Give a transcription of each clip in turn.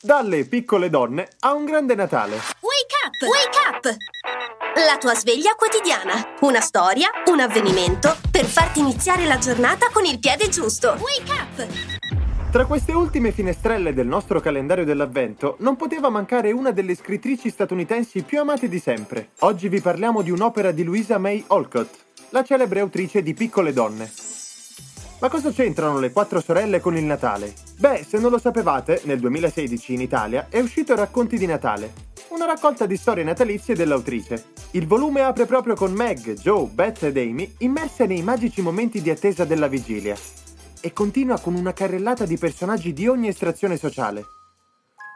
Dalle piccole donne a un grande Natale. Wake up! Wake up! La tua sveglia quotidiana. Una storia, un avvenimento per farti iniziare la giornata con il piede giusto. Wake up! Tra queste ultime finestrelle del nostro calendario dell'avvento non poteva mancare una delle scrittrici statunitensi più amate di sempre. Oggi vi parliamo di un'opera di Louisa May Alcott, la celebre autrice di Piccole donne. Ma cosa c'entrano le quattro sorelle con il Natale? Beh, se non lo sapevate, nel 2016 in Italia è uscito Racconti di Natale, una raccolta di storie natalizie dell'autrice. Il volume apre proprio con Meg, Joe, Beth ed Amy immerse nei magici momenti di attesa della vigilia e continua con una carrellata di personaggi di ogni estrazione sociale.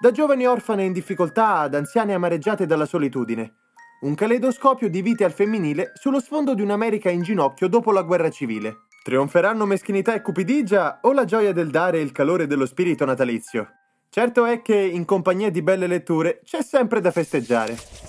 Da giovani orfane in difficoltà ad anziane amareggiate dalla solitudine. Un caleidoscopio di vite al femminile sullo sfondo di un'America in ginocchio dopo la guerra civile. Trionferanno meschinità e cupidigia o la gioia del dare e il calore dello spirito natalizio? Certo è che in compagnia di belle letture c'è sempre da festeggiare.